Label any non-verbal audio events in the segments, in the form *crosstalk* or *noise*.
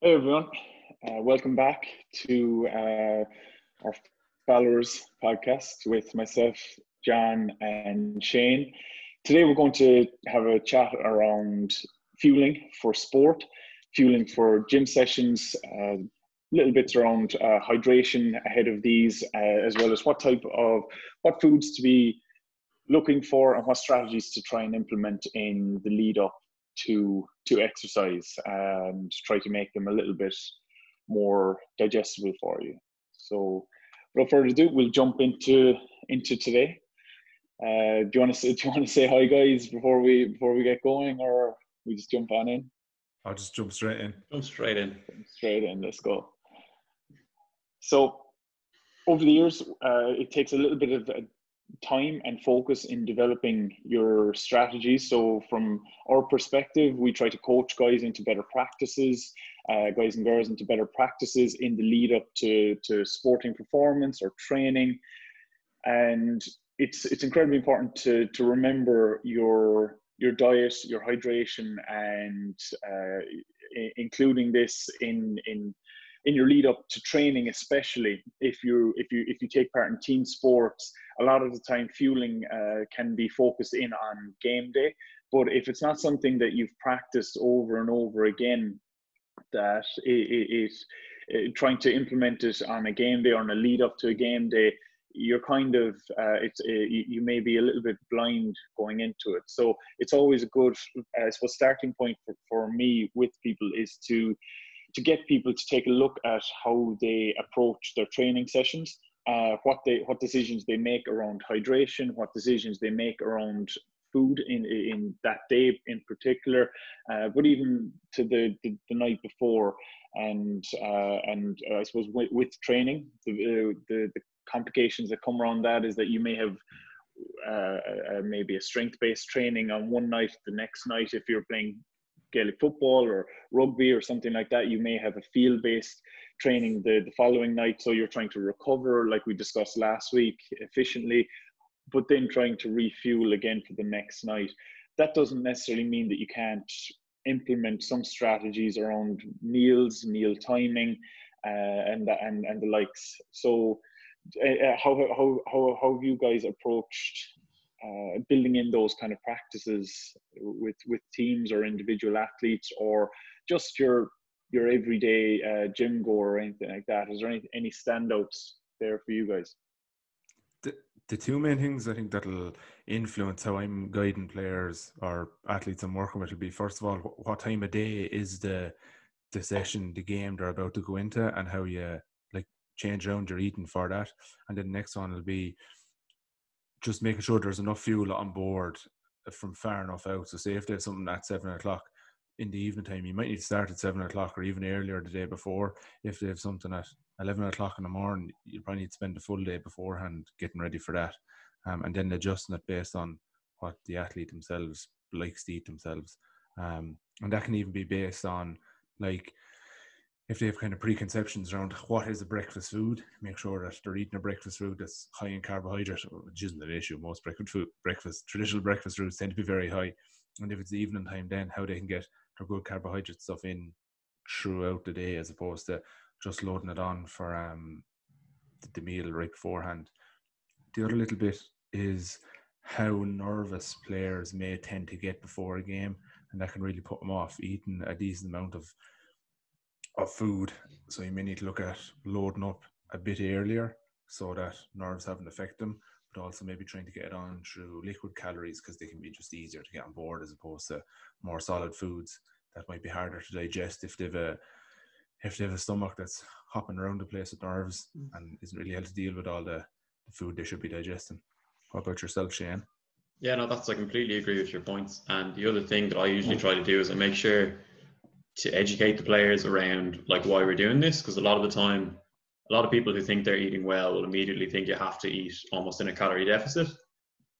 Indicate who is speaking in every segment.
Speaker 1: Hey everyone, uh, welcome back to uh, our followers podcast with myself, John, and Shane. Today we're going to have a chat around fueling for sport, fueling for gym sessions, uh, little bits around uh, hydration ahead of these, uh, as well as what type of what foods to be looking for and what strategies to try and implement in the lead up to to exercise and try to make them a little bit more digestible for you. So, without further ado, we'll jump into into today. Uh, do you want to say, *laughs* do you want to say hi, guys, before we before we get going, or we just jump on in?
Speaker 2: I'll just jump straight in.
Speaker 3: Jump straight in.
Speaker 1: Straight in. Let's go. So, over the years, uh, it takes a little bit of time and focus in developing your strategy. So, from our perspective, we try to coach guys into better practices, uh, guys and girls into better practices in the lead up to, to sporting performance or training. And it's it's incredibly important to to remember your your diet, your hydration, and uh, including this in in in your lead up to training especially if you if you if you take part in team sports a lot of the time fueling uh, can be focused in on game day. But if it's not something that you've practiced over and over again that it, it, it trying to implement it on a game day or on a lead up to a game day you're kind of uh, it's uh, you may be a little bit blind going into it. So it's always a good uh, i suppose starting point for, for me with people is to to get people to take a look at how they approach their training sessions, uh, what they what decisions they make around hydration, what decisions they make around food in in that day in particular, uh, but even to the, the, the night before, and uh, and I suppose with, with training, the, the, the complications that come around that is that you may have uh, uh, maybe a strength-based training on one night. The next night, if you're playing Gaelic football or rugby or something like that, you may have a field based training the, the following night. So you're trying to recover, like we discussed last week, efficiently, but then trying to refuel again for the next night. That doesn't necessarily mean that you can't implement some strategies around meals, meal timing, uh, and, and, and the likes. So, uh, how, how, how, how have you guys approached uh, building in those kind of practices with with teams or individual athletes or just your your everyday uh, gym goer or anything like that? Is there any, any standouts there for you guys?
Speaker 2: The, the two main things i think that'll influence how i'm guiding players or athletes i'm working with will be first of all what time of day is the the session the game they're about to go into and how you like change around your eating for that. And then the next one will be just making sure there's enough fuel on board from far enough out. So say if there's something at seven o'clock in the evening time, you might need to start at seven o'clock or even earlier the day before. If they have something at eleven o'clock in the morning, you probably need to spend the full day beforehand getting ready for that, um, and then adjusting it based on what the athlete themselves likes to eat themselves. Um, and that can even be based on like if they have kind of preconceptions around what is a breakfast food, make sure that they're eating a breakfast food that's high in carbohydrate, which isn't an issue. Most breakfast food, breakfast traditional breakfast foods tend to be very high. And if it's evening time, then how they can get their good carbohydrate stuff in throughout the day, as opposed to just loading it on for um, the meal right beforehand. The other little bit is how nervous players may tend to get before a game, and that can really put them off eating a decent amount of of food. So you may need to look at loading up a bit earlier so that nerves haven't affect them, but also maybe trying to get it on through liquid calories because they can be just easier to get on board as opposed to more solid foods that might be harder to digest if they've a if they have a stomach that's hopping around the place with nerves mm. and isn't really able to deal with all the, the food they should be digesting. What about yourself, Shane?
Speaker 3: Yeah, no, that's I completely agree with your points. And the other thing that I usually try to do is I make sure to educate the players around like why we're doing this because a lot of the time a lot of people who think they're eating well will immediately think you have to eat almost in a calorie deficit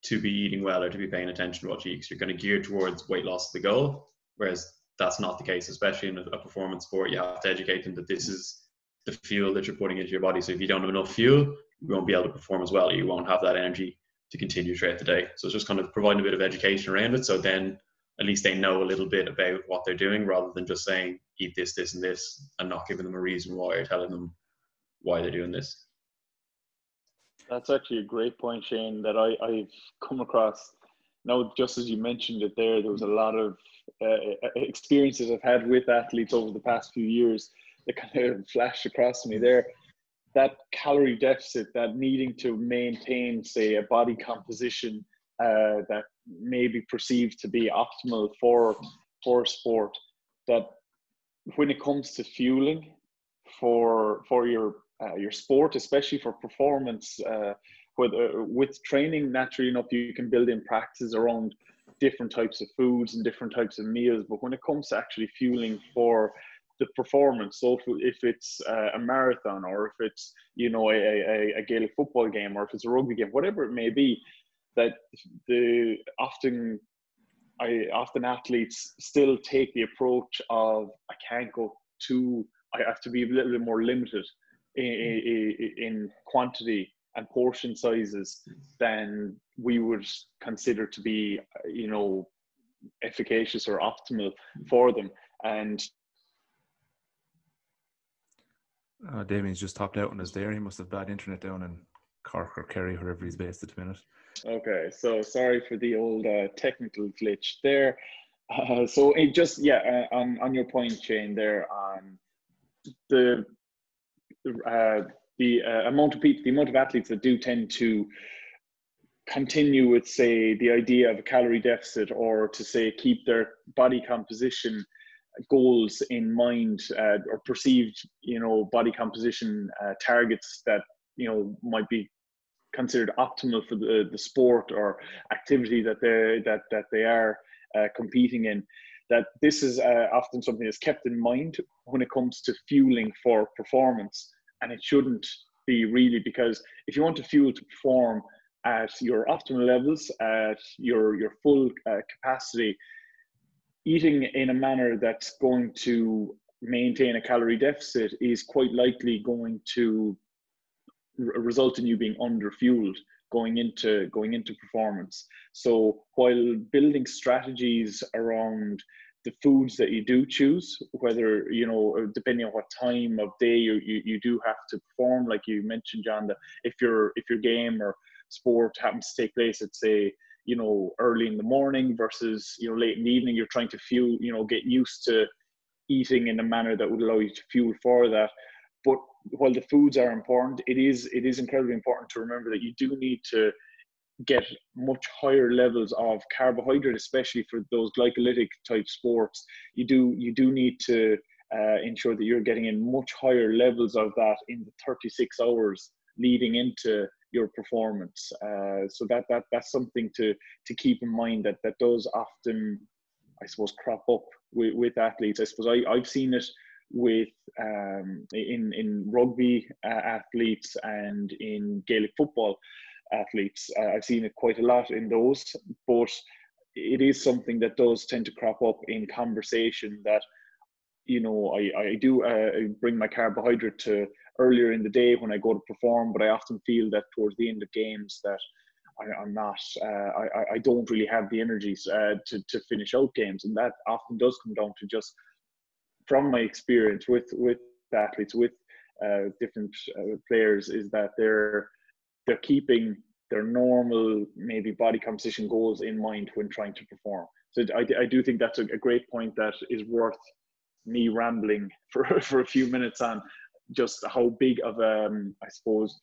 Speaker 3: to be eating well or to be paying attention to what you eat. you're going to gear towards weight loss the goal, whereas that's not the case, especially in a, a, performance sport. You have to educate them that this is the fuel that you're putting into your body. So if you don't have enough fuel, you won't be able to perform as well. You won't have that energy to continue throughout the day. So it's just kind of providing a bit of education around it. So then at least they know a little bit about what they're doing rather than just saying eat this, this, and this, and not giving them a reason why or telling them why they're doing this.
Speaker 1: That's actually a great point, Shane, that I, I've come across. Now, just as you mentioned it there, there was a lot of uh, experiences I've had with athletes over the past few years that kind of *laughs* flashed across me there. That calorie deficit, that needing to maintain, say, a body composition uh, that may be perceived to be optimal for for sport, that when it comes to fueling for for your uh, your sport, especially for performance, uh, with uh, with training, naturally enough, you can build in practices around different types of foods and different types of meals. But when it comes to actually fueling for the performance, so if, it's uh, a marathon or if it's you know a, a, a Gaelic football game or if it's a rugby game, whatever it may be, that the often I often athletes still take the approach of I can't go too I have to be a little bit more limited in, in, in quantity and portion sizes than we would consider to be you know efficacious or optimal for them. And
Speaker 2: uh, Damien's just topped out on us there. He must have bad internet down in Cork or Kerry, wherever he's based at the minute.
Speaker 1: Okay, so sorry for the old uh, technical glitch there. Uh, so it just yeah, uh, on on your point, Shane, there on the uh, the uh, amount of people, the amount of athletes that do tend to continue with, say, the idea of a calorie deficit, or to say keep their body composition goals in mind, uh, or perceived, you know, body composition targets that you know might be considered optimal for the, the sport or activity that they that that they are uh, competing in that this is uh, often something that's kept in mind when it comes to fueling for performance. And it shouldn't be really because if you want to fuel to perform at your optimal levels at your your full uh, capacity eating in a manner that's going to maintain a calorie deficit is quite likely going to result in you being under fueled going into going into performance so while building strategies around the foods that you do choose, whether you know, depending on what time of day you, you, you do have to perform, like you mentioned, John, that if your if your game or sport happens to take place at say you know early in the morning versus you know late in the evening, you're trying to fuel, you know, get used to eating in a manner that would allow you to fuel for that. But while the foods are important, it is it is incredibly important to remember that you do need to get much higher levels of carbohydrate, especially for those glycolytic type sports. You do you do need to uh, ensure that you're getting in much higher levels of that in the 36 hours leading into your performance. Uh, so that that that's something to to keep in mind that that does often, I suppose, crop up with, with athletes. I suppose I I've seen it with um, in in rugby uh, athletes and in Gaelic football athletes. Uh, I've seen it quite a lot in those, but it is something that does tend to crop up in conversation that you know I, I do uh, bring my carbohydrate to earlier in the day when I go to perform, but I often feel that towards the end of games that I, am not, uh, I, I don't really have the energies uh, to, to finish out games. And that often does come down to just from my experience with, with athletes, with uh, different uh, players, is that they're they're keeping their normal maybe body composition goals in mind when trying to perform. So I, I do think that's a, a great point that is worth me rambling *laughs* for, for a few minutes on just how big of a, um, I suppose,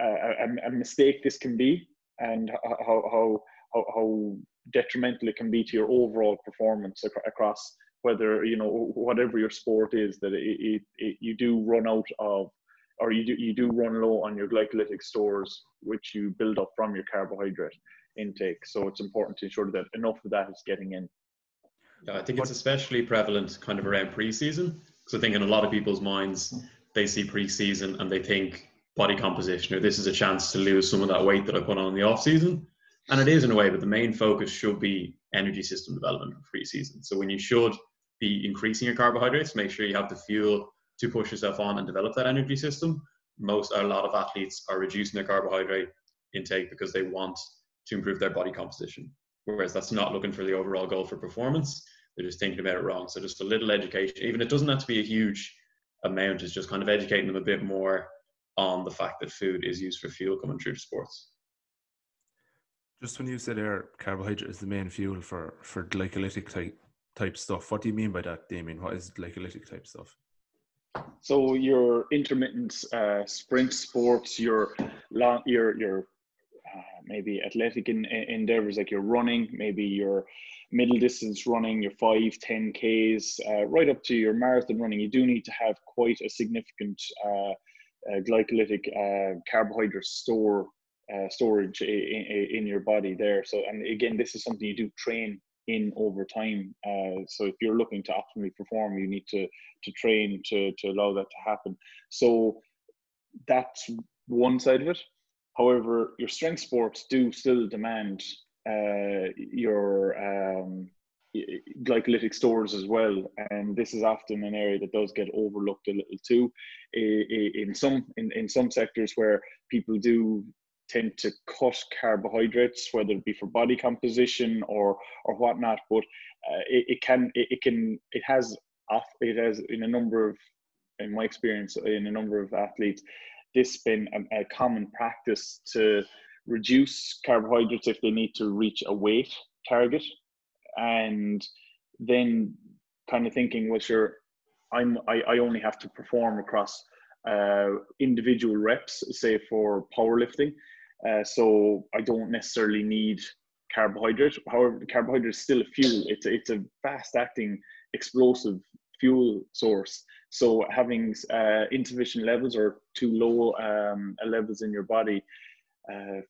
Speaker 1: a, a, mistake this can be and how, how, how, how detrimental it can be to your overall performance across whether, you know, whatever your sport is, that it, it, it you do run out of or you do, you do run low on your glycolytic stores, which you build up from your carbohydrate intake. So it's important to ensure that enough of that is getting in.
Speaker 3: Yeah, I think it's especially prevalent kind of around preseason because I think in a lot of people's minds they see preseason and they think body composition or this is a chance to lose some of that weight that I put on in the off season. And it is in a way, but the main focus should be energy system development for preseason. So when you should be increasing your carbohydrates, make sure you have the fuel to push yourself on and develop that energy system. Most, a lot of athletes are reducing their carbohydrate intake because they want to improve their body composition. Whereas that's not looking for the overall goal for performance. They're just thinking about it wrong. So just a little education, even it doesn't have to be a huge amount, is just kind of educating them a bit more on the fact that food is used for fuel coming through to sports.
Speaker 2: Just when you said there, carbohydrate is the main fuel for for glycolytic type type stuff. What do you mean by that, Damien? What is glycolytic type stuff?
Speaker 1: So your intermittent uh, sprint sports, your long, your your uh, maybe athletic in, in endeavors like your running, maybe your middle distance running, your five, 10 Ks, uh, right up to your marathon running, you do need to have quite a significant uh, uh glycolytic uh, carbohydrate store uh, storage in, in, your body there. So, and again, this is something you do train in over time. Uh, so, if you're looking to optimally perform, you need to to train to to allow that to happen. So, that's one side of it. However, your strength sports do still demand uh, your um, glycolytic stores as well, and this is often an area that does get overlooked a little too. In some in, in some sectors where people do tend to cut carbohydrates, whether it be for body composition or or whatnot. But uh, it, it, can it, it, can it has off it has in a number of in my experience in a number of athletes, this been a, a common practice to reduce carbohydrates if they need to reach a weight target, and then kind of thinking, well, sure, I'm I, I only have to perform across uh, individual reps, say for powerlifting, uh, so I don't necessarily need carbohydrate. However, carbohydrate is still a fuel. It's a, it's a fast acting explosive fuel source. So having uh, insufficient levels or too low um, levels in your body uh,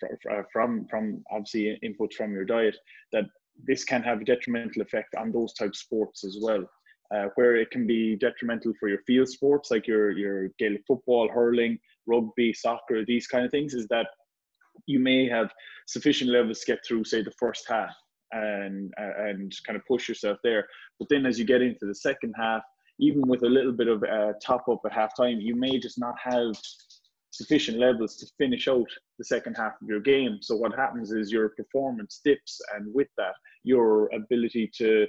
Speaker 1: from from obviously input from your diet, that this can have a detrimental effect on those type of sports as well. Uh, where it can be detrimental for your field sports like your your Gaelic football, hurling, rugby, soccer, these kind of things, is that you may have sufficient levels to get through, say, the first half and and kind of push yourself there. But then as you get into the second half, even with a little bit of a top up at halftime, you may just not have sufficient levels to finish out the second half of your game. So what happens is your performance dips, and with that, your ability to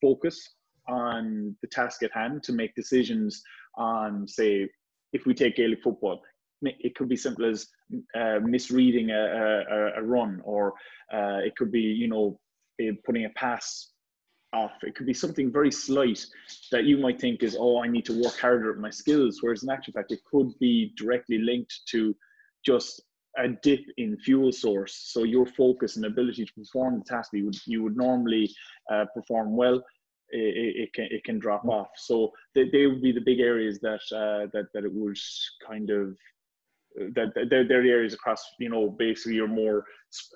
Speaker 1: focus on the task at hand to make decisions on, say, if we take Gaelic football, it could be simple as uh, misreading a, a, a, run, or uh, it could be you know putting a pass off. It could be something very slight that you might think is oh I need to work harder at my skills, whereas in actual fact it could be directly linked to just a dip in fuel source. So your focus and ability to perform the task you would you would normally uh, perform well. It, it, can it can drop off. So they, they would be the big areas that uh, that that it would kind of that they're, they're the areas across you know basically your more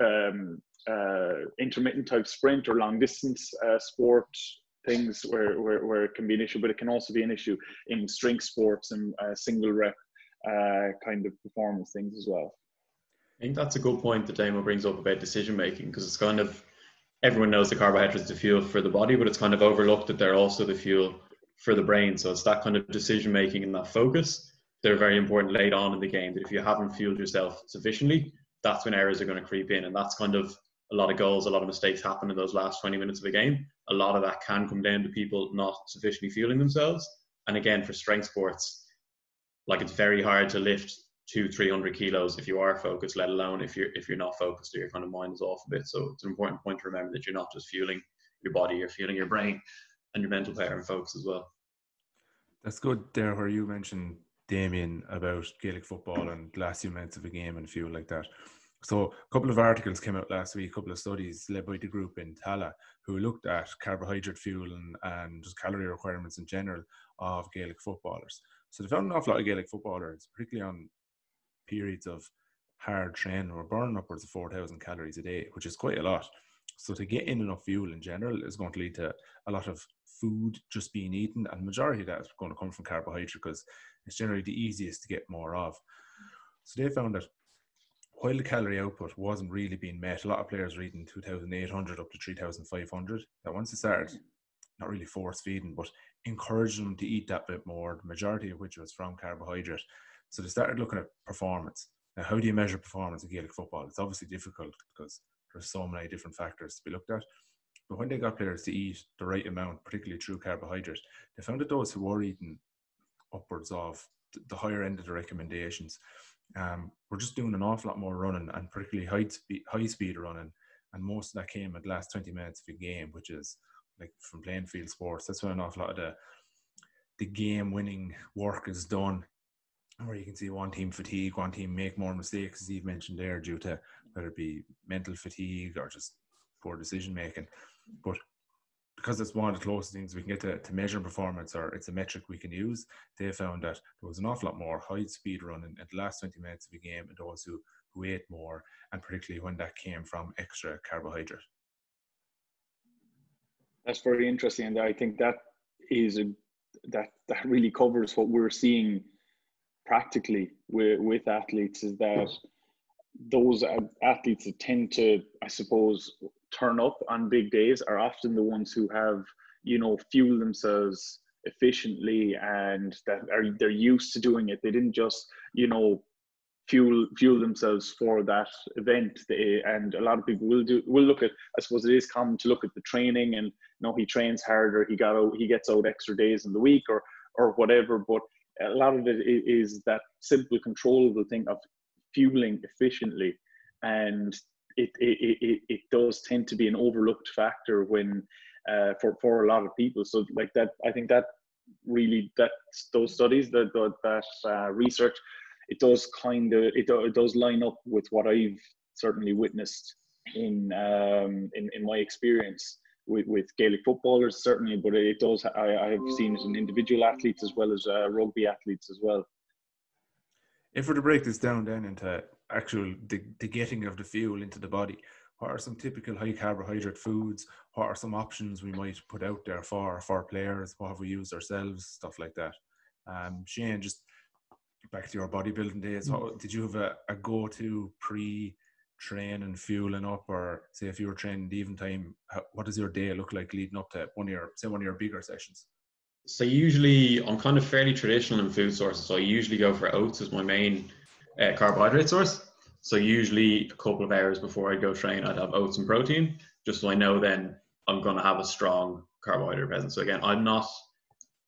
Speaker 1: um, uh, intermittent type sprint or long distance uh, sport things where, where, where it can be an issue but it can also be an issue in strength sports and uh, single rep uh, kind of performance things as well.
Speaker 3: I think that's a good point that Damo brings up about decision making because it's kind of everyone knows the carbohydrates the fuel for the body but it's kind of overlooked that they're also the fuel for the brain. So it's that kind of decision making and that focus they're very important late on in the game. That if you haven't fueled yourself sufficiently, that's when errors are going to creep in, and that's kind of a lot of goals, a lot of mistakes happen in those last 20 minutes of a game. A lot of that can come down to people not sufficiently fueling themselves. And again, for strength sports, like it's very hard to lift two, three hundred kilos if you are focused, let alone if you're if you're not focused or your kind of mind is off a bit. So it's an important point to remember that you're not just fueling your body, you're fueling your brain and your mental power and focus as well.
Speaker 2: That's good there where you mentioned Damien about Gaelic football and last few minutes of a game and fuel like that. So a couple of articles came out last week, a couple of studies led by the group in Tallaght who looked at carbohydrate fuel and, and just calorie requirements in general of Gaelic footballers. So they found an awful lot of Gaelic footballers, particularly on periods of hard training, were burning upwards of 4,000 calories a day, which is quite a lot. So to get in enough fuel in general is going to lead to a lot of food just being eaten, and the majority of that is going to come from carbohydrate because it's generally the easiest to get more of. So they found that while the calorie output wasn't really being met, a lot of players were eating 2,800 up to 3,500. That once they started, hmm. not really force feeding, but encouraging them to eat that bit more, the majority of which was from carbohydrate. So they started looking at performance. Now, how do you measure performance in Gaelic football? It's obviously difficult because there's so many different factors to be looked at. But when they got players to eat the right amount, particularly through carbohydrate, they found that those who were eating upwards of the higher end of the recommendations um, were just doing an awful lot more running and particularly high speed, high speed running. And most of that came at the last 20 minutes of a game, which is like from playing field sports. That's when an awful lot of the the game winning work is done where you can see one team fatigue, one team make more mistakes, as you've mentioned there, due to whether it be mental fatigue or just poor decision making. But because it's one of the closest things we can get to, to measure performance or it's a metric we can use, they found that there was an awful lot more high speed running at the last 20 minutes of a game and those who, who ate more, and particularly when that came from extra carbohydrate.
Speaker 1: That's very interesting. And I think that is a, that that really covers what we're seeing practically with, with athletes is that those athletes that tend to, I suppose, turn up on big days are often the ones who have, you know, fuel themselves efficiently and that are they're used to doing it. They didn't just, you know, fuel fuel themselves for that event. They, and a lot of people will do will look at. I suppose it is common to look at the training and you know he trains harder. He got out, he gets out extra days in the week or or whatever. But a lot of it is that simple controllable thing of fueling efficiently and it, it, it, it does tend to be an overlooked factor when uh, for, for a lot of people so like that i think that really that those studies that that, that uh, research it does kind of it, it does line up with what i've certainly witnessed in um in, in my experience with, with Gaelic footballers certainly, but it does. I, I have seen it in individual athletes as well as uh, rugby athletes as well.
Speaker 2: If we're to break this down then into actual the, the getting of the fuel into the body, what are some typical high carbohydrate foods? What are some options we might put out there for for players? What have we used ourselves? Stuff like that. Um, Shane, just back to your bodybuilding days. What, did you have a, a go to pre training, fueling up, or say if you were training the even time, how, what does your day look like leading up to one of your say one of your bigger sessions?
Speaker 3: So usually I'm kind of fairly traditional in food sources. So I usually go for oats as my main uh, carbohydrate source. So usually a couple of hours before I go train, I'd have oats and protein, just so I know then I'm going to have a strong carbohydrate presence. So again, I'm not,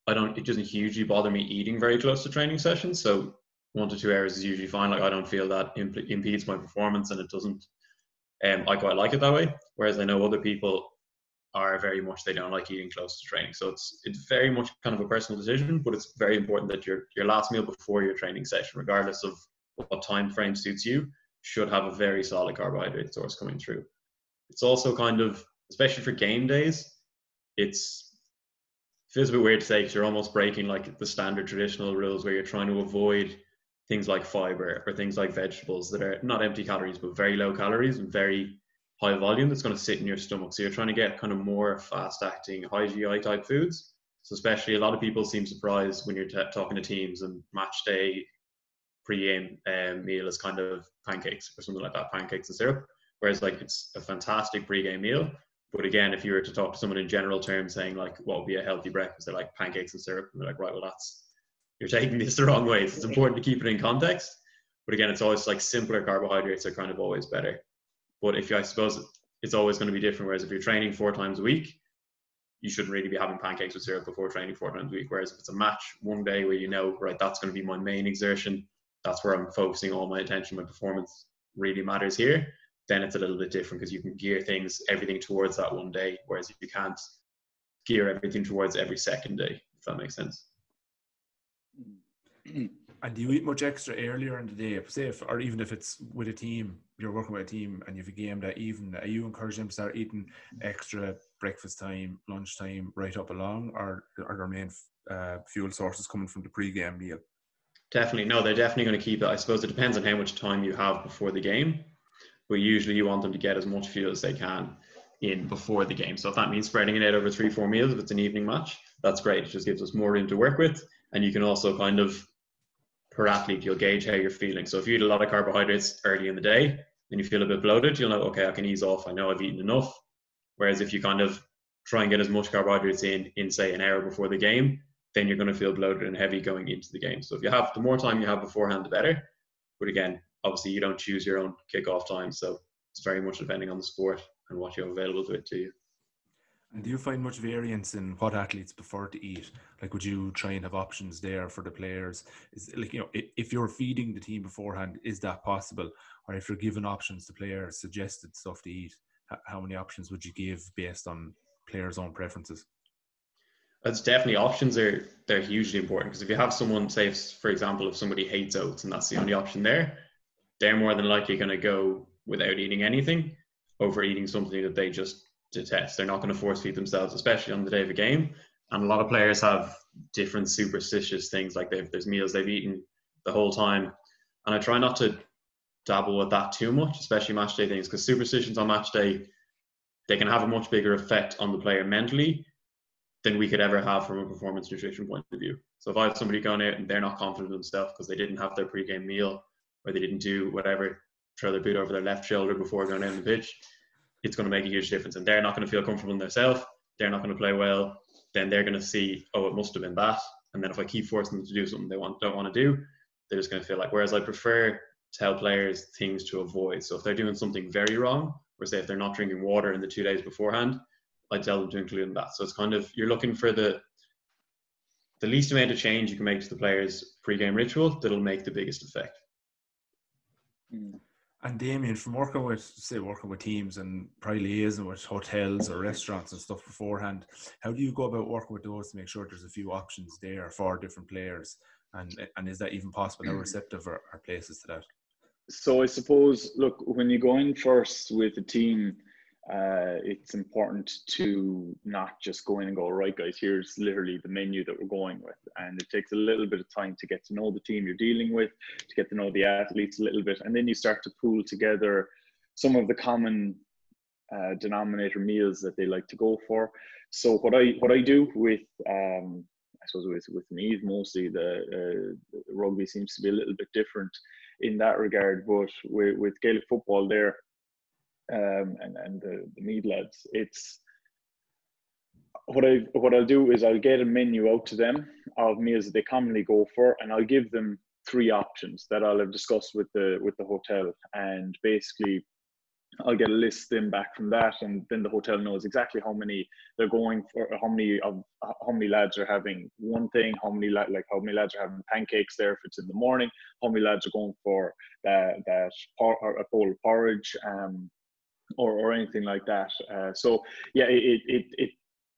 Speaker 3: I don't, it doesn't hugely bother me eating very close to training sessions. So one to two hours is usually fine. Like I don't feel that imp- impedes my performance, and it doesn't. Um, I quite like it that way. Whereas I know other people are very much they don't like eating close to training. So it's it's very much kind of a personal decision, but it's very important that your your last meal before your training session, regardless of what time frame suits you, should have a very solid carbohydrate source coming through. It's also kind of especially for game days, it's feels a bit weird to say because you're almost breaking like the standard traditional rules where you're trying to avoid things like fiber or things like vegetables that are not empty calories but very low calories and very high volume that's going to sit in your stomach. So you're trying to get kind of more fast acting, high GI type foods. So especially a lot of people seem surprised when you're t- talking to teams and match day pre-game um, meal is kind of pancakes or something like that, pancakes and syrup. Whereas like it's a fantastic pre-game meal. But again, if you were to talk to someone in general terms saying like what would be a healthy breakfast, they're like pancakes and syrup. And they're like, right, well that's you're taking this the wrong way. So it's important to keep it in context. But again, it's always like simpler carbohydrates are kind of always better. But if you, I suppose it's always going to be different. Whereas if you're training four times a week, you shouldn't really be having pancakes with syrup before training four times a week. Whereas if it's a match one day where you know, right, that's going to be my main exertion, that's where I'm focusing all my attention, my performance really matters here, then it's a little bit different because you can gear things, everything towards that one day, whereas you can't gear everything towards every second day, if that makes sense. *clears throat*
Speaker 2: And do you eat much extra earlier in the day, say, if, or even if it's with a team, you're working with a team and you've a game that even, are you encouraging them to start eating extra breakfast time, lunch time, right up along, or are their main uh, fuel sources coming from the pre-game meal?
Speaker 3: Definitely, no, they're definitely going to keep it. I suppose it depends on how much time you have before the game, but usually you want them to get as much fuel as they can in before the game. So if that means spreading it out over three, four meals, if it's an evening match, that's great. It just gives us more room to work with and you can also kind of per athlete you'll gauge how you're feeling. So if you eat a lot of carbohydrates early in the day and you feel a bit bloated, you'll know okay I can ease off. I know I've eaten enough. Whereas if you kind of try and get as much carbohydrates in in say an hour before the game, then you're going to feel bloated and heavy going into the game. So if you have the more time you have beforehand, the better. But again, obviously you don't choose your own kickoff time, so it's very much depending on the sport and what you have available to it to you.
Speaker 2: And do you find much variance in what athletes prefer to eat? Like, would you try and have options there for the players? Is like you know, if you're feeding the team beforehand, is that possible? Or if you're giving options to players, suggested stuff to eat, how many options would you give based on players' own preferences?
Speaker 3: It's definitely options are they're hugely important because if you have someone, say, for example, if somebody hates oats and that's the only option there, they're more than likely going to go without eating anything over eating something that they just detest. They're not going to force feed themselves, especially on the day of a game. And a lot of players have different superstitious things, like there's meals they've eaten the whole time. And I try not to dabble with that too much, especially match day things, because superstitions on match day, they can have a much bigger effect on the player mentally than we could ever have from a performance nutrition point of view. So if I have somebody going out and they're not confident in themselves because they didn't have their pre-game meal or they didn't do whatever, throw their boot over their left shoulder before going down the pitch, it's going to make a huge difference. And they're not going to feel comfortable in themselves. They're not going to play well. Then they're going to see, oh, it must have been that. And then if I keep forcing them to do something they want, don't want to do, they're just going to feel like. Whereas I prefer tell players things to avoid. So if they're doing something very wrong, or say if they're not drinking water in the two days beforehand, I tell them to include in that. So it's kind of you're looking for the the least amount of change you can make to the players' pre-game ritual that'll make the biggest effect.
Speaker 2: Mm. And Damien, from working with, say, working with teams and probably liaising with hotels or restaurants and stuff beforehand, how do you go about working with those to make sure there's a few options there for different players? And and is that even possible? How receptive are, are places to that?
Speaker 1: So I suppose, look, when you go in first with a team, uh, it's important to not just go in and go, right, guys, here's literally the menu that we're going with. And it takes a little bit of time to get to know the team you're dealing with, to get to know the athletes a little bit. And then you start to pool together some of the common uh, denominator meals that they like to go for. So what I what I do with um, I suppose with with me mostly the, uh, rugby seems to be a little bit different in that regard, but with, with Gaelic football there um, and and the, the Meath lads. It's what I what I'll do is I'll get a menu out to them of meals that they commonly go for, and I'll give them three options that I'll have discussed with the with the hotel, and basically I'll get a list then back from that, and then the hotel knows exactly how many they're going for, how many of how many lads are having one thing, how many like how many lads are having pancakes there if it's in the morning, how many lads are going for that that por- a bowl of porridge, um, or, or anything like that. Uh, so yeah, it, it, it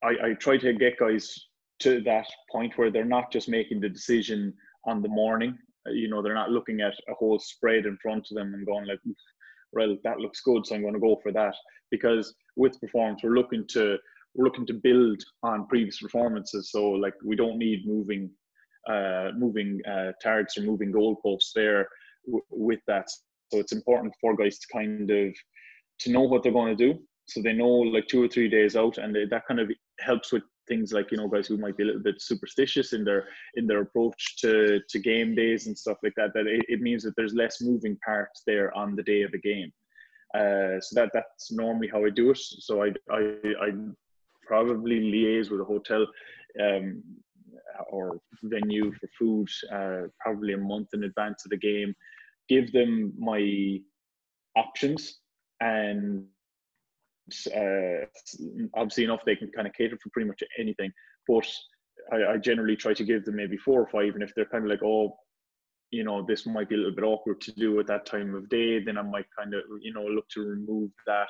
Speaker 1: I, I try to get guys to that point where they're not just making the decision on the morning. Uh, you know, they're not looking at a whole spread in front of them and going like, well, that looks good, so I'm going to go for that. Because with performance, we're looking to we're looking to build on previous performances. So like we don't need moving uh, moving uh, targets or moving goalposts there w- with that. So it's important for guys to kind of to know what they're going to do so they know like two or three days out and they, that kind of helps with things like you know guys who might be a little bit superstitious in their in their approach to to game days and stuff like that that it, it means that there's less moving parts there on the day of a game. Uh, so that that's normally how I do it. So I I, I probably liaise with a hotel um, or venue for food uh, probably a month in advance of the game give them my options and uh, obviously enough they can kind of cater for pretty much anything. But I, I, generally try to give them maybe four or five, and if they're kind of like, oh, you know, this might be a little bit awkward to do at that time of day, then I might kind of, you know, look to remove that.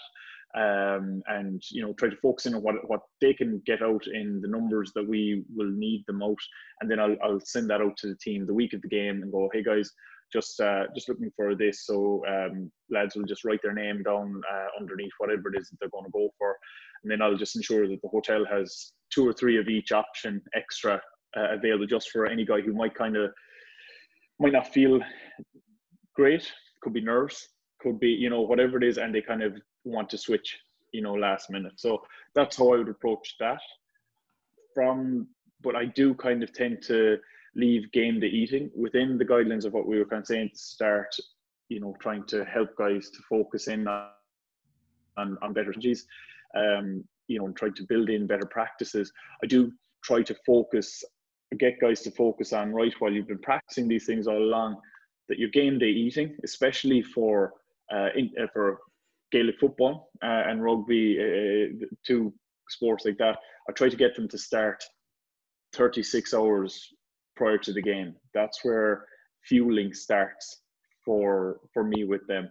Speaker 1: Um, and you know try to focus in on what what they can get out in the numbers that we will need them out, and then I'll I'll send that out to the team the week of the game and go, hey guys, just uh, just looking for this. So um, lads will just write their name down uh, underneath whatever it is that they're going to go for, and then I'll just ensure that the hotel has two or three of each option extra uh, available just for any guy who might kind of might not feel great. Could be nerves, could be you know whatever it is, and they kind of want to switch you know last minute. So that's how I would approach that. From but I do kind of tend to leave game day eating within the guidelines of what we were kind of saying to start, you know, trying to help guys to focus in on on, on better strategies, um, you know, and try to build in better practices. I do try to focus, get guys to focus on right while you've been practicing these things all along, that your game day eating, especially for uh, in, uh, for Gaelic football uh, and rugby, uh, two sports like that, I try to get them to start 36 hours prior to the game. That's where fueling starts for for me with them,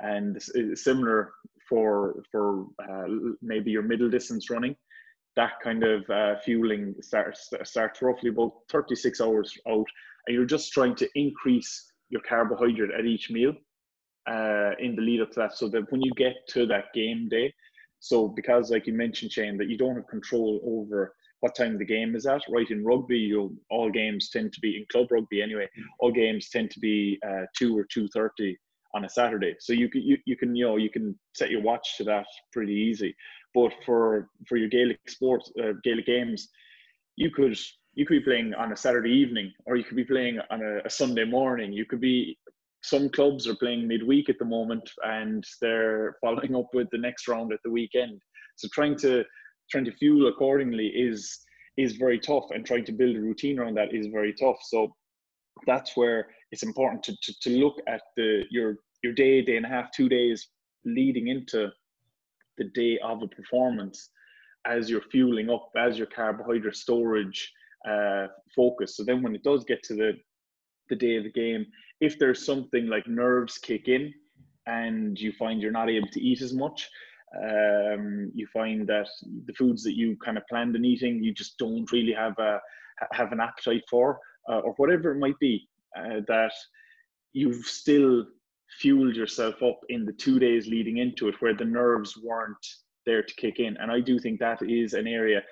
Speaker 1: and similar for for uh, maybe your middle distance running. That kind of uh, fueling starts starts roughly about 36 hours out, and you're just trying to increase your carbohydrate at each meal uh, in the lead up to that, so that when you get to that game day, so because like you mentioned, Shane, that you don't have control over what time the game is at. Right in rugby, you all games tend to be in club rugby anyway. All games tend to be uh, two or two thirty on a Saturday. So you can you, you can you know you can set your watch to that pretty easy. But for for your Gaelic sports uh, Gaelic games, you could you could be playing on a Saturday evening, or you could be playing on a, a Sunday morning. You could be some clubs are playing midweek at the moment, and they're *laughs* following up with the next round at the weekend. So trying to trying to fuel accordingly is is very tough, and trying to build a routine around that is very tough. So that's where it's important to, to, to look at the your your day, day and a half, two days leading into the day of a performance as you're fueling up, as your carbohydrate storage uh, focus. So then when it does get to the the day of the game, if there's something like nerves kick in and you find you're not able to eat as much, um, you find that the foods that you kind of planned on eating, you just don't really have a have an appetite for, uh, or whatever it might be, uh, that you've still fueled yourself up in the two days leading into it, where the nerves weren't there to kick in. And I do think that is an area,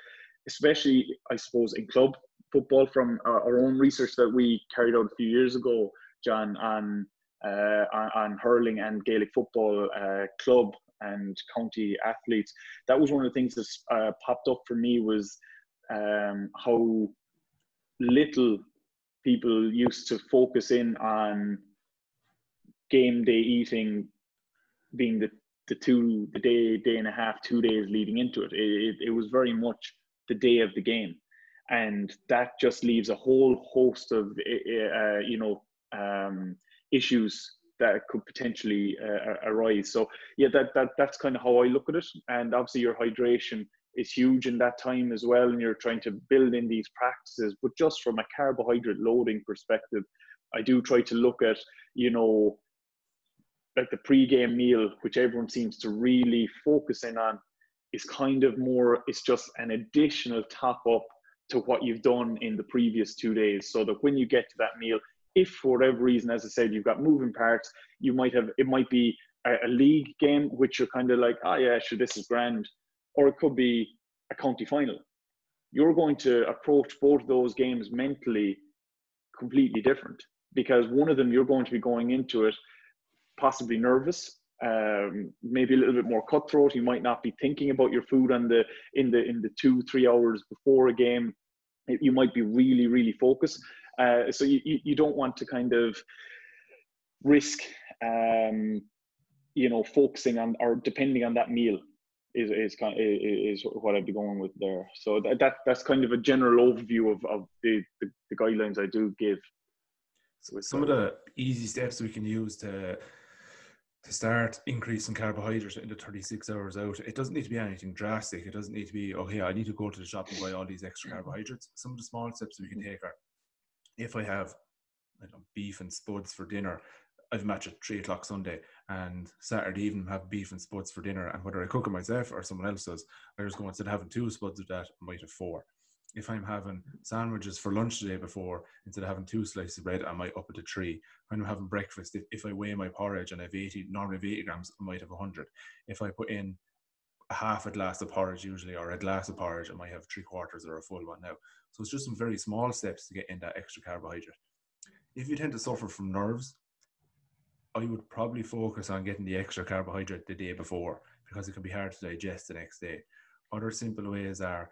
Speaker 1: especially I suppose in club football, from our, our own research that we carried out a few years ago, John, on uh, on, on, hurling and Gaelic football uh, club and county athletes. That was one of the things that uh, popped up for me was um, how little people used to focus in on game day eating being the the two the day day and a half two days leading into it. It, it, it was very much the day of the game and that just leaves a whole host of uh, you know um, issues that could potentially uh, arise. So yeah, that that that's kind of how I look at it. And obviously, your hydration is huge in that time as well, and you're trying to build in these practices. But just from a carbohydrate loading perspective, I do try to look at you know like the pre-game meal, which everyone seems to really focus in on, is kind of more. It's just an additional top up to what you've done in the previous two days, so that when you get to that meal, if for whatever reason, as I said, you've got moving parts, you might have it might be a, a league game which you're kind of like, oh yeah, sure, this is grand, or it could be a county final. You're going to approach both those games mentally completely different because one of them you're going to be going into it possibly nervous um, maybe a little bit more cutthroat. You might not be thinking about your food on the in the in the two three hours before a game. You might be really really focused. Uh, so you, you don't want to kind of risk, um, you know, focusing on or depending on that meal is is kind of, is what I'd be going with there. So that, that that's kind of a general overview of, of the, the, the guidelines I do give.
Speaker 2: So some of the easy steps we can use to to start increasing carbohydrate into 36 hours out, it doesn't need to be anything drastic. It doesn't need to be, okay, I need to go to the shop and buy all these extra carbohydrates. Some of the small steps we can take are if I have I know, beef and spuds for dinner, I've a match at three o'clock Sunday, and Saturday evening have beef and spuds for dinner. And whether I cook it myself or someone else does, I just go instead of having two spuds of that, I might have four. If I'm having sandwiches for lunch the day before, instead of having two slices of bread, I might up it to three. When I'm having breakfast, if, if I weigh my porridge and I have 80, normally have 80 grams, I might have 100. If I put in half a glass of porridge usually, or a glass of porridge, I might have three quarters or a full one now. So it's just some very small steps to get in that extra carbohydrate. If you tend to suffer from nerves, I would probably focus on getting the extra carbohydrate the day before because it can be hard to digest the next day. Other simple ways are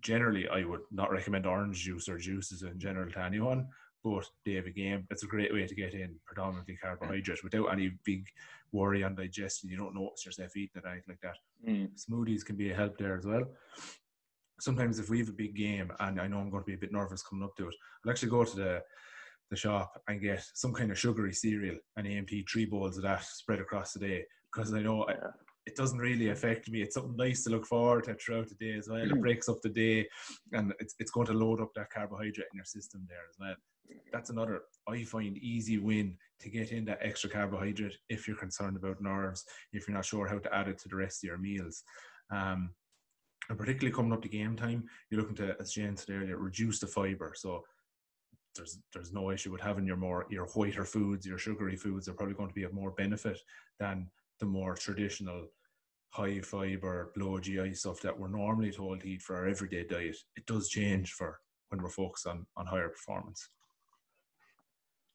Speaker 2: generally I would not recommend orange juice or juices in general to anyone, but day of a game, it's a great way to get in predominantly carbohydrate without any big worry on digestion. You don't notice yourself eating it anything like that. Mm. Smoothies can be a help there as well. Sometimes if we have a big game and I know I'm going to be a bit nervous coming up to it, I'll actually go to the the shop and get some kind of sugary cereal and AMP three bowls of that spread across the day because I know I, it doesn't really affect me. It's something nice to look forward to throughout the day as well. It
Speaker 1: Mm.
Speaker 2: breaks up the day, and it's it's going to load up that carbohydrate in your system there as well. That's another I find easy win to get in that extra carbohydrate if you're concerned about nerves, if you're not sure how to add it to the rest of your meals. Um, and particularly coming up to game time, you're looking to, as Jane said earlier, reduce the fiber. So there's there's no issue with having your more your whiter foods, your sugary foods are probably going to be of more benefit than the more traditional high fiber, low GI stuff that we're normally told to eat for our everyday diet. It does change for when we're focused on on higher performance.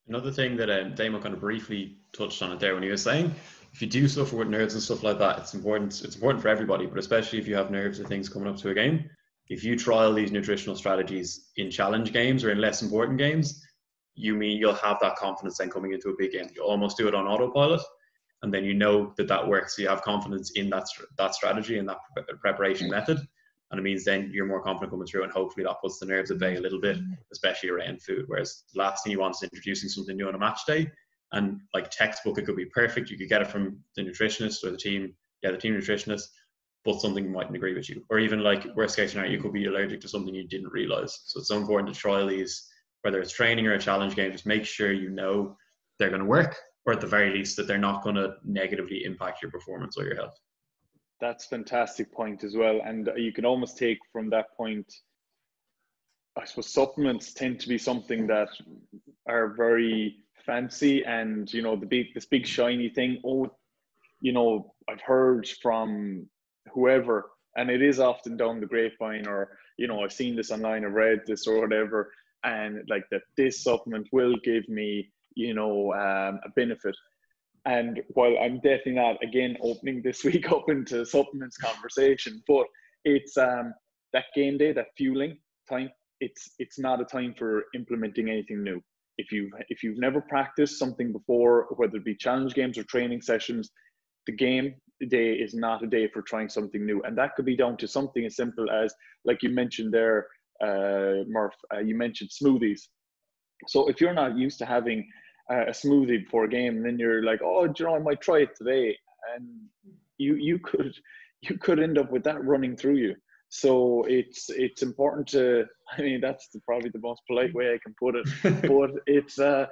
Speaker 3: Another thing that um, Damon kind of briefly touched on it there when he was saying, if you do suffer with nerves and stuff like that, it's important. It's important for everybody, but especially if you have nerves or things coming up to a game. If you trial these nutritional strategies in challenge games or in less important games, you mean you'll have that confidence then coming into a big game. You almost do it on autopilot, and then you know that that works. So you have confidence in that that strategy and that preparation method, and it means then you're more confident coming through, and hopefully that puts the nerves at bay a little bit, especially around food. Whereas the last thing you want is introducing something new on a match day, and like textbook, it could be perfect. You could get it from the nutritionist or the team, yeah, the team nutritionist, but something mightn't agree with you, or even like worst case scenario, you could be allergic to something you didn't realize. So it's so important to try these, whether it's training or a challenge game. Just make sure you know they're going to work, or at the very least that they're not going to negatively impact your performance or your health.
Speaker 1: That's fantastic point as well, and you can almost take from that point. I suppose supplements tend to be something that are very fancy, and you know the big this big shiny thing. Oh, you know I've heard from whoever, and it is often down the grapevine, or you know I've seen this online, I've read this or whatever, and like that this supplement will give me you know um, a benefit. And while I'm definitely not again opening this *laughs* week up into supplements conversation, but it's um, that game day, that fueling time. It's it's not a time for implementing anything new. If you if you've never practiced something before, whether it be challenge games or training sessions, the game day is not a day for trying something new, and that could be down to something as simple as like you mentioned there, uh, Murph. Uh, you mentioned smoothies. So if you're not used to having a smoothie before a game, and then you're like, oh, do you know, I might try it today, and you you could *laughs* you could end up with that running through you. So it's it's important to. *laughs* I mean, that's the, probably the most polite way I can put it, *laughs* but it's uh,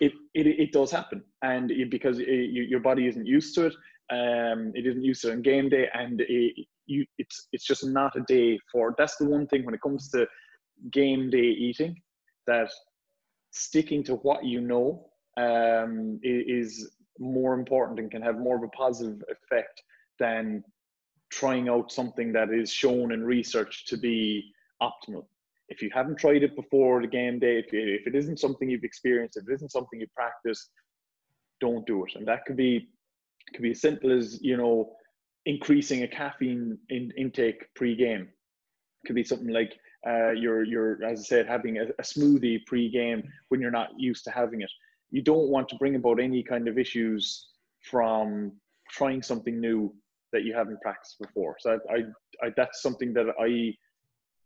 Speaker 1: it, it it does happen, and it, because it, you, your body isn't used to it, um, it isn't used to it on game day, and it, you it's it's just not a day for. That's the one thing when it comes to game day eating, that sticking to what you know um, is more important and can have more of a positive effect than trying out something that is shown in research to be optimal. If you haven't tried it before the game day, if, if it isn't something you've experienced, if it isn't something you practice, don't do it. And that could be could be as simple as you know increasing a caffeine in, intake pre-game. It could be something like uh, you're you're as I said having a, a smoothie pre-game when you're not used to having it. You don't want to bring about any kind of issues from trying something new that you haven't practiced before. So I, I, I that's something that I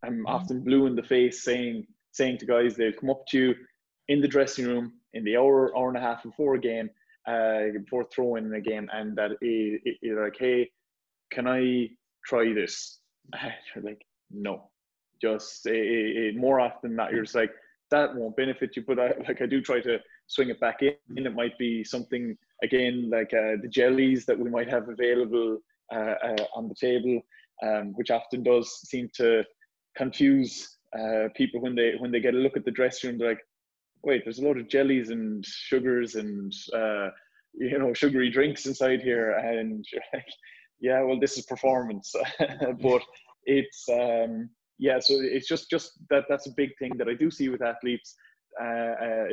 Speaker 1: am mm-hmm. often blue in the face saying saying to guys they'll come up to you in the dressing room in the hour hour and a half before a game uh, before throwing in a game and that it, it, it like hey can I try this? you're *laughs* like no, just it, it, more often than not you're just like that won't benefit you. But I *laughs* like I do try to swing it back in. It might be something again like uh, the jellies that we might have available uh, uh, on the table, um, which often does seem to confuse uh, people when they when they get a look at the dressing room. They're like, "Wait, there's a lot of jellies and sugars and uh, you know sugary drinks inside here," *laughs* and like, yeah, well, this is performance, *laughs* but it's um, yeah. So it's just just that that's a big thing that I do see with athletes. Uh, uh,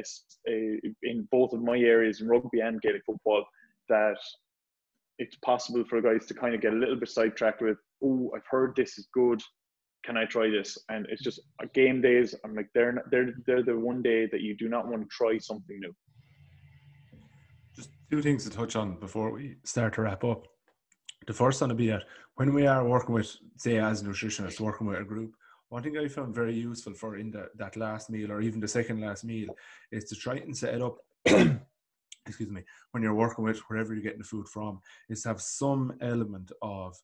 Speaker 1: in both of my areas in rugby and Gaelic football, that it's possible for guys to kind of get a little bit sidetracked with, oh, I've heard this is good. Can I try this? And it's just uh, game days. I'm like, they're not, they're they're the one day that you do not want to try something new.
Speaker 2: Just two things to touch on before we start to wrap up. The first one to be that when we are working with, say, as nutritionists, working with a group, one thing I found very useful for in the, that last meal or even the second last meal is to try and set it up *coughs* excuse me, when you're working with wherever you're getting the food from, is to have some element of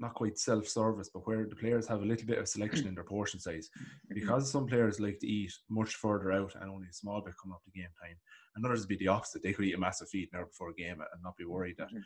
Speaker 2: not quite self-service, but where the players have a little bit of selection in their portion size. Mm-hmm. Because some players like to eat much further out and only a small bit coming up to game time, and others be the opposite. They could eat a massive feed an hour before a game and not be worried that mm-hmm.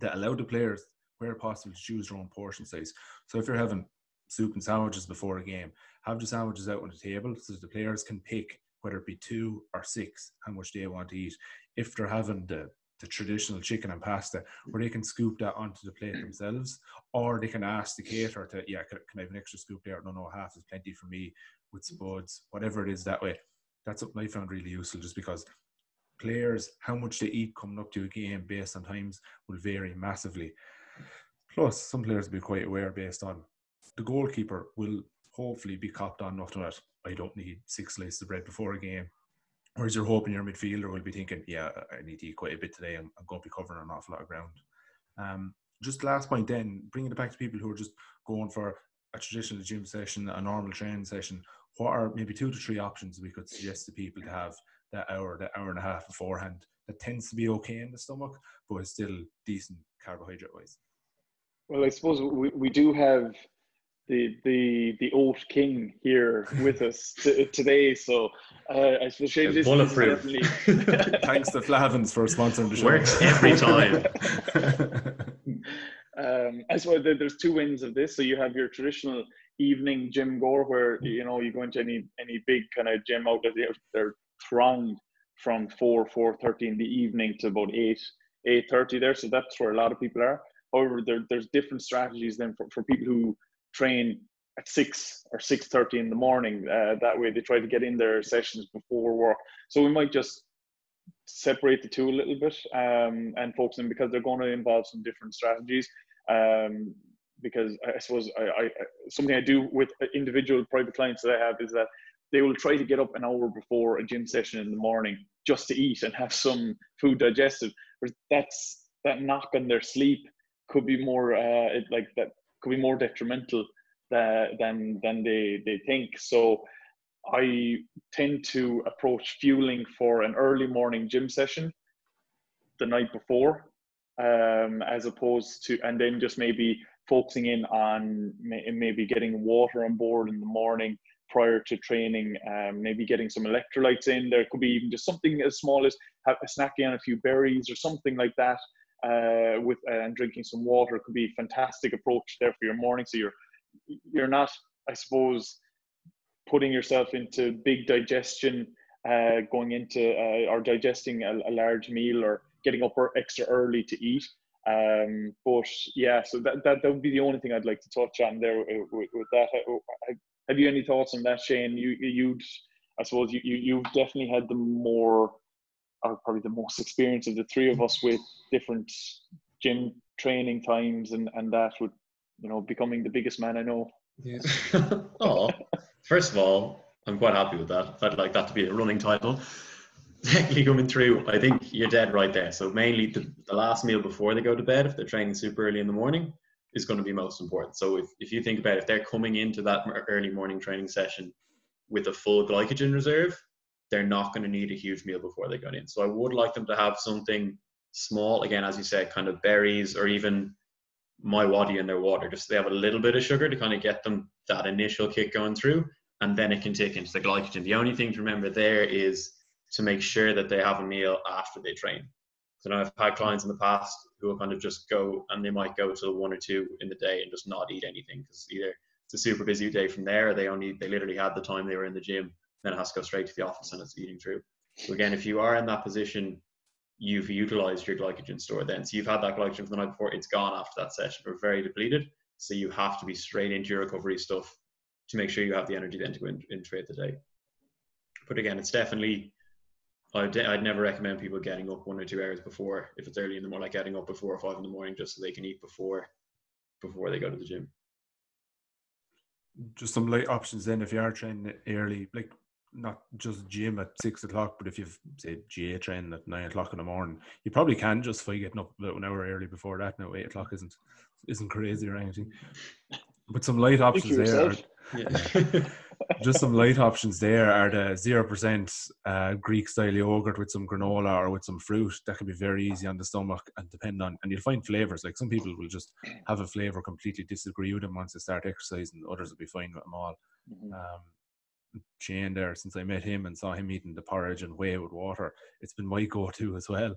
Speaker 2: That allow the players where possible to choose their own portion size. So if you're having soup and sandwiches before a game, have the sandwiches out on the table so the players can pick whether it be two or six how much they want to eat. If they're having the the traditional chicken and pasta, where they can scoop that onto the plate themselves, or they can ask the caterer to, yeah, can, can I have an extra scoop there? No, no, half is plenty for me with spuds, whatever it is that way. That's what I found really useful, just because players, how much they eat coming up to a game based on times will vary massively. Plus, some players will be quite aware based on the goalkeeper will hopefully be copped on nothing that I don't need six slices of bread before a game. Whereas you're hoping your midfielder will be thinking, yeah, I need to eat quite a bit today. I'm, I'm going to be covering an awful lot of ground. Um, just last point then, bringing it back to people who are just going for a traditional gym session, a normal training session, what are maybe two to three options we could suggest to people to have that hour, that hour and a half beforehand that tends to be okay in the stomach, but is still decent carbohydrate wise?
Speaker 1: Well, I suppose we, we do have the the the old king here with us t- today. So uh, I suppose Shane, this
Speaker 3: bulletproof. *laughs*
Speaker 2: Thanks to Flahavan's for sponsoring the show.
Speaker 3: Works every time. *laughs*
Speaker 1: um, I suppose there's two wings of this. So you have your traditional evening gym gore, where you know you go into any any big kind of gym outlet, they're, they're thronged from four four thirty in the evening to about eight eight thirty there. So that's where a lot of people are. However, there, there's different strategies then for, for people who train at six or six thirty in the morning. Uh, that way, they try to get in their sessions before work. So we might just separate the two a little bit um, and focus them because they're going to involve some different strategies. Um, because I suppose I, I, something I do with individual private clients that I have is that they will try to get up an hour before a gym session in the morning just to eat and have some food digested. That's that knock on their sleep could be more uh, like that could be more detrimental than than, than they, they think. So I tend to approach fueling for an early morning gym session the night before, um, as opposed to, and then just maybe focusing in on maybe getting water on board in the morning prior to training, um, maybe getting some electrolytes in. There could be even just something as small as snacking on a few berries or something like that uh, with uh, and drinking some water could be a fantastic approach there for your morning. So you're you're not, I suppose, putting yourself into big digestion, uh, going into uh, or digesting a, a, large meal or getting up extra early to eat. Um, but yeah, so that, that that would be the only thing I'd like to touch on there uh, with, with that. Have you any thoughts on that, Shane? You you'd I suppose you, you you've definitely had the more are probably the most experience of the three of us with different gym training times and and that with you know becoming the biggest man I know.
Speaker 3: Yes. *laughs* oh, first of all, I'm quite happy with that. I'd like that to be a running title. *laughs* Technically coming through, I think you're dead right there. So mainly the, the last meal before they go to bed, if they're training super early in the morning, is going to be most important. So if, if you think about it, if they're coming into that early morning training session with a full glycogen reserve, they're not going to need a huge meal before they go in. So I would like them to have something small, again, as you said, kind of berries or even MiWadi in their water, just so they have a little bit of sugar to kind of get them that initial kick going through, and then it can take into the glycogen. The only thing to remember there is to make sure that they have a meal after they train. So I've had clients in the past who will kind of just go and they might go till one or two in the day and just not eat anything because either it's a super busy day from there, they only they literally had the time they were in the gym then it has to go straight to the office and it's eating through. So again, if you are in that position, you've utilized your glycogen store then. So you've had that glycogen from the night before, it's gone after that session. We're very depleted. So you have to be straight into your recovery stuff to make sure you have the energy then to go in, into the day. But again, it's definitely, I'd, I'd never recommend people getting up one or two hours before if it's early in the morning, like getting up before or five in the morning just so they can eat before before they go to the gym.
Speaker 2: Just some light options then if you are training early, like not just gym at six o'clock, but if you've say GA training at nine o'clock in the morning, you probably can just justify getting up about an hour early before that. Now eight o'clock isn't isn't crazy or anything. But some light options there. Are,
Speaker 3: Yeah. *laughs*
Speaker 2: Just some light options there are the zero percent uh, Greek style yogurt with some granola or with some fruit. That can be very easy on the stomach and depend on and you'll find flavors. Like some people will just have a flavor completely disagree with them once they start exercising. Others will be fine with them all.
Speaker 1: Mhm.
Speaker 2: Um, Shane there since I met him and saw him eating the porridge and whey with water. It's been my go-to as well.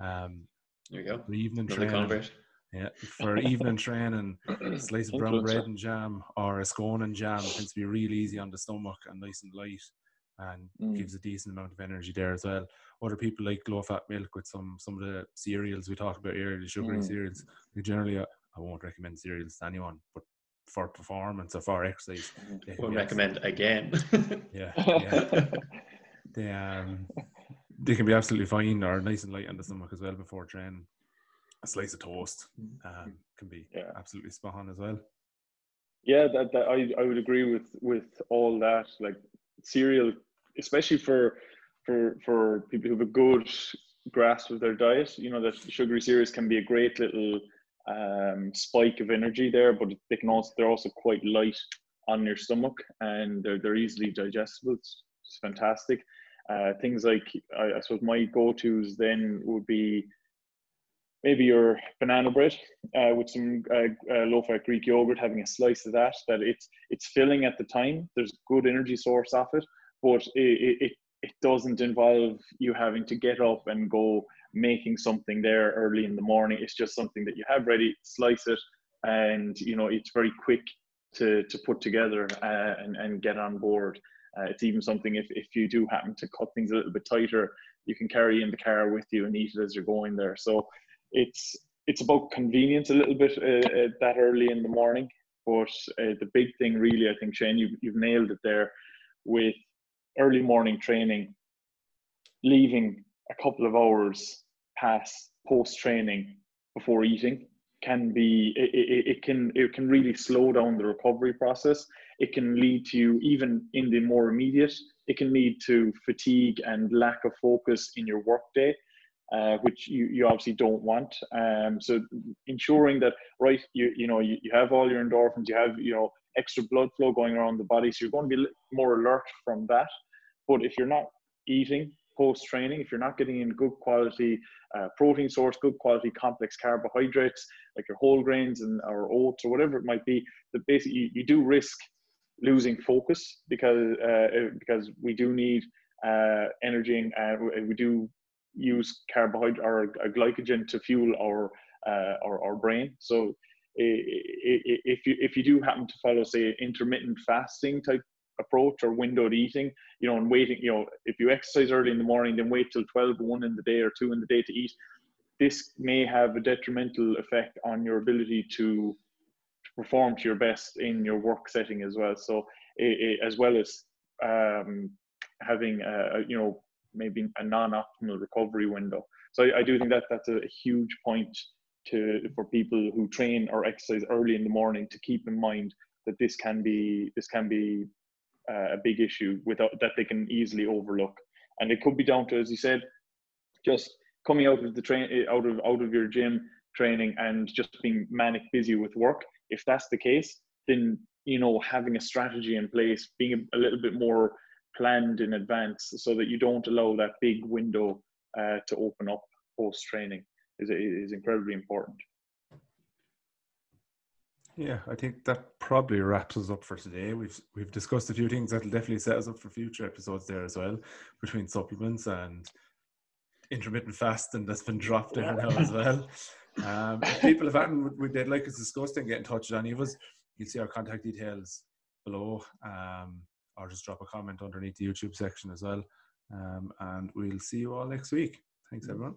Speaker 2: Um,
Speaker 3: There you go.
Speaker 2: for evening
Speaker 3: Another
Speaker 2: training,
Speaker 3: convert.
Speaker 2: Yeah, for evening *laughs* training, a slice of brown bread and jam or a scone and jam tends to be really easy on the stomach and nice and light and
Speaker 1: Mm.
Speaker 2: gives a decent amount of energy there as well. Other people like low fat milk with some some of the cereals we talked about earlier, the sugary
Speaker 1: Mm.
Speaker 2: cereals. Generally, uh, I won't recommend cereals to anyone, but for performance or for exercise, can
Speaker 3: Won't recommend again.
Speaker 2: Yeah, *laughs* yeah. they um they can be absolutely fine or nice and light on the stomach as well before training. A slice of toast um, can be
Speaker 1: Yeah.
Speaker 2: absolutely spot on as well.
Speaker 1: Yeah, that, that I, I would agree with with all that. Like cereal, especially for for for people who have a good grasp of their diet, you know that sugary cereals can be a great little um, spike of energy there, but they can also they're also quite light on your stomach and they're they're easily digestible. It's, it's fantastic. Uh, things like I, I suppose my go tos then would be maybe your banana bread uh, with some uh, uh, low-fat Greek yogurt, having a slice of that. That it's it's filling at the time. There's good energy source off it, but it it it doesn't involve you having to get up and go making something there early in the morning. It's just something that you have ready, slice it, and you know it's very quick to to put together uh, and and get on board. Uh, it's even something if, if you do happen to cut things a little bit tighter, you can carry in the car with you and eat it as you're going there. So it's it's about convenience a little bit uh, uh, that early in the morning. But uh, the big thing, really, I think Shane, you've you've nailed it there with early morning training. Leaving a couple of hours past post training before eating can be it, it, it can it can really slow down the recovery process. It can lead to even in the more immediate. It can lead to fatigue and lack of focus in your workday uh, which you, you obviously don't want. Um, so ensuring that right, you you know you, you have all your endorphins, you have you know extra blood flow going around the body, so you're going to be more alert from that. But if you're not eating post training, if you're not getting in good quality uh, protein source, good quality complex carbohydrates like your whole grains and or oats or whatever it might be, that basically you, you do risk losing focus because uh, because we do need uh, energy and uh, we do use carbohydrate or glycogen to fuel our uh, our, our brain. So if you if you do happen to follow say intermittent fasting type approach or windowed eating, you know, and waiting, you know, if you exercise early in the morning, then wait till 12, 1 in the day or 2 in the day to eat, this may have a detrimental effect on your ability to perform to your best in your work setting as well. So, i- i- as well as um, having, a, you know, maybe a non-optimal recovery window. So I, I do think that that's a huge point to for people who train or exercise early in the morning to keep in mind that this can be this can be uh, a big issue without that they can easily overlook, and it could be down to, as you said, just coming out of the train out of out of your gym training and just being manic busy with work. If that's the case, then you know having a strategy in place, being a, a little bit more planned in advance so that you don't allow that big window uh, to open up post training is, is incredibly important.
Speaker 2: Yeah, I think that probably wraps us up for today. We've we've discussed a few things that'll definitely set us up for future episodes there as well, between supplements and intermittent fasting that's been dropped there now as well. Um, if people have hadn't, would they'd like us to discuss, then get in touch with any of us. You'll see our contact details below, um, or just drop a comment underneath the YouTube section as well. Um, and we'll see you all next week. Thanks, everyone.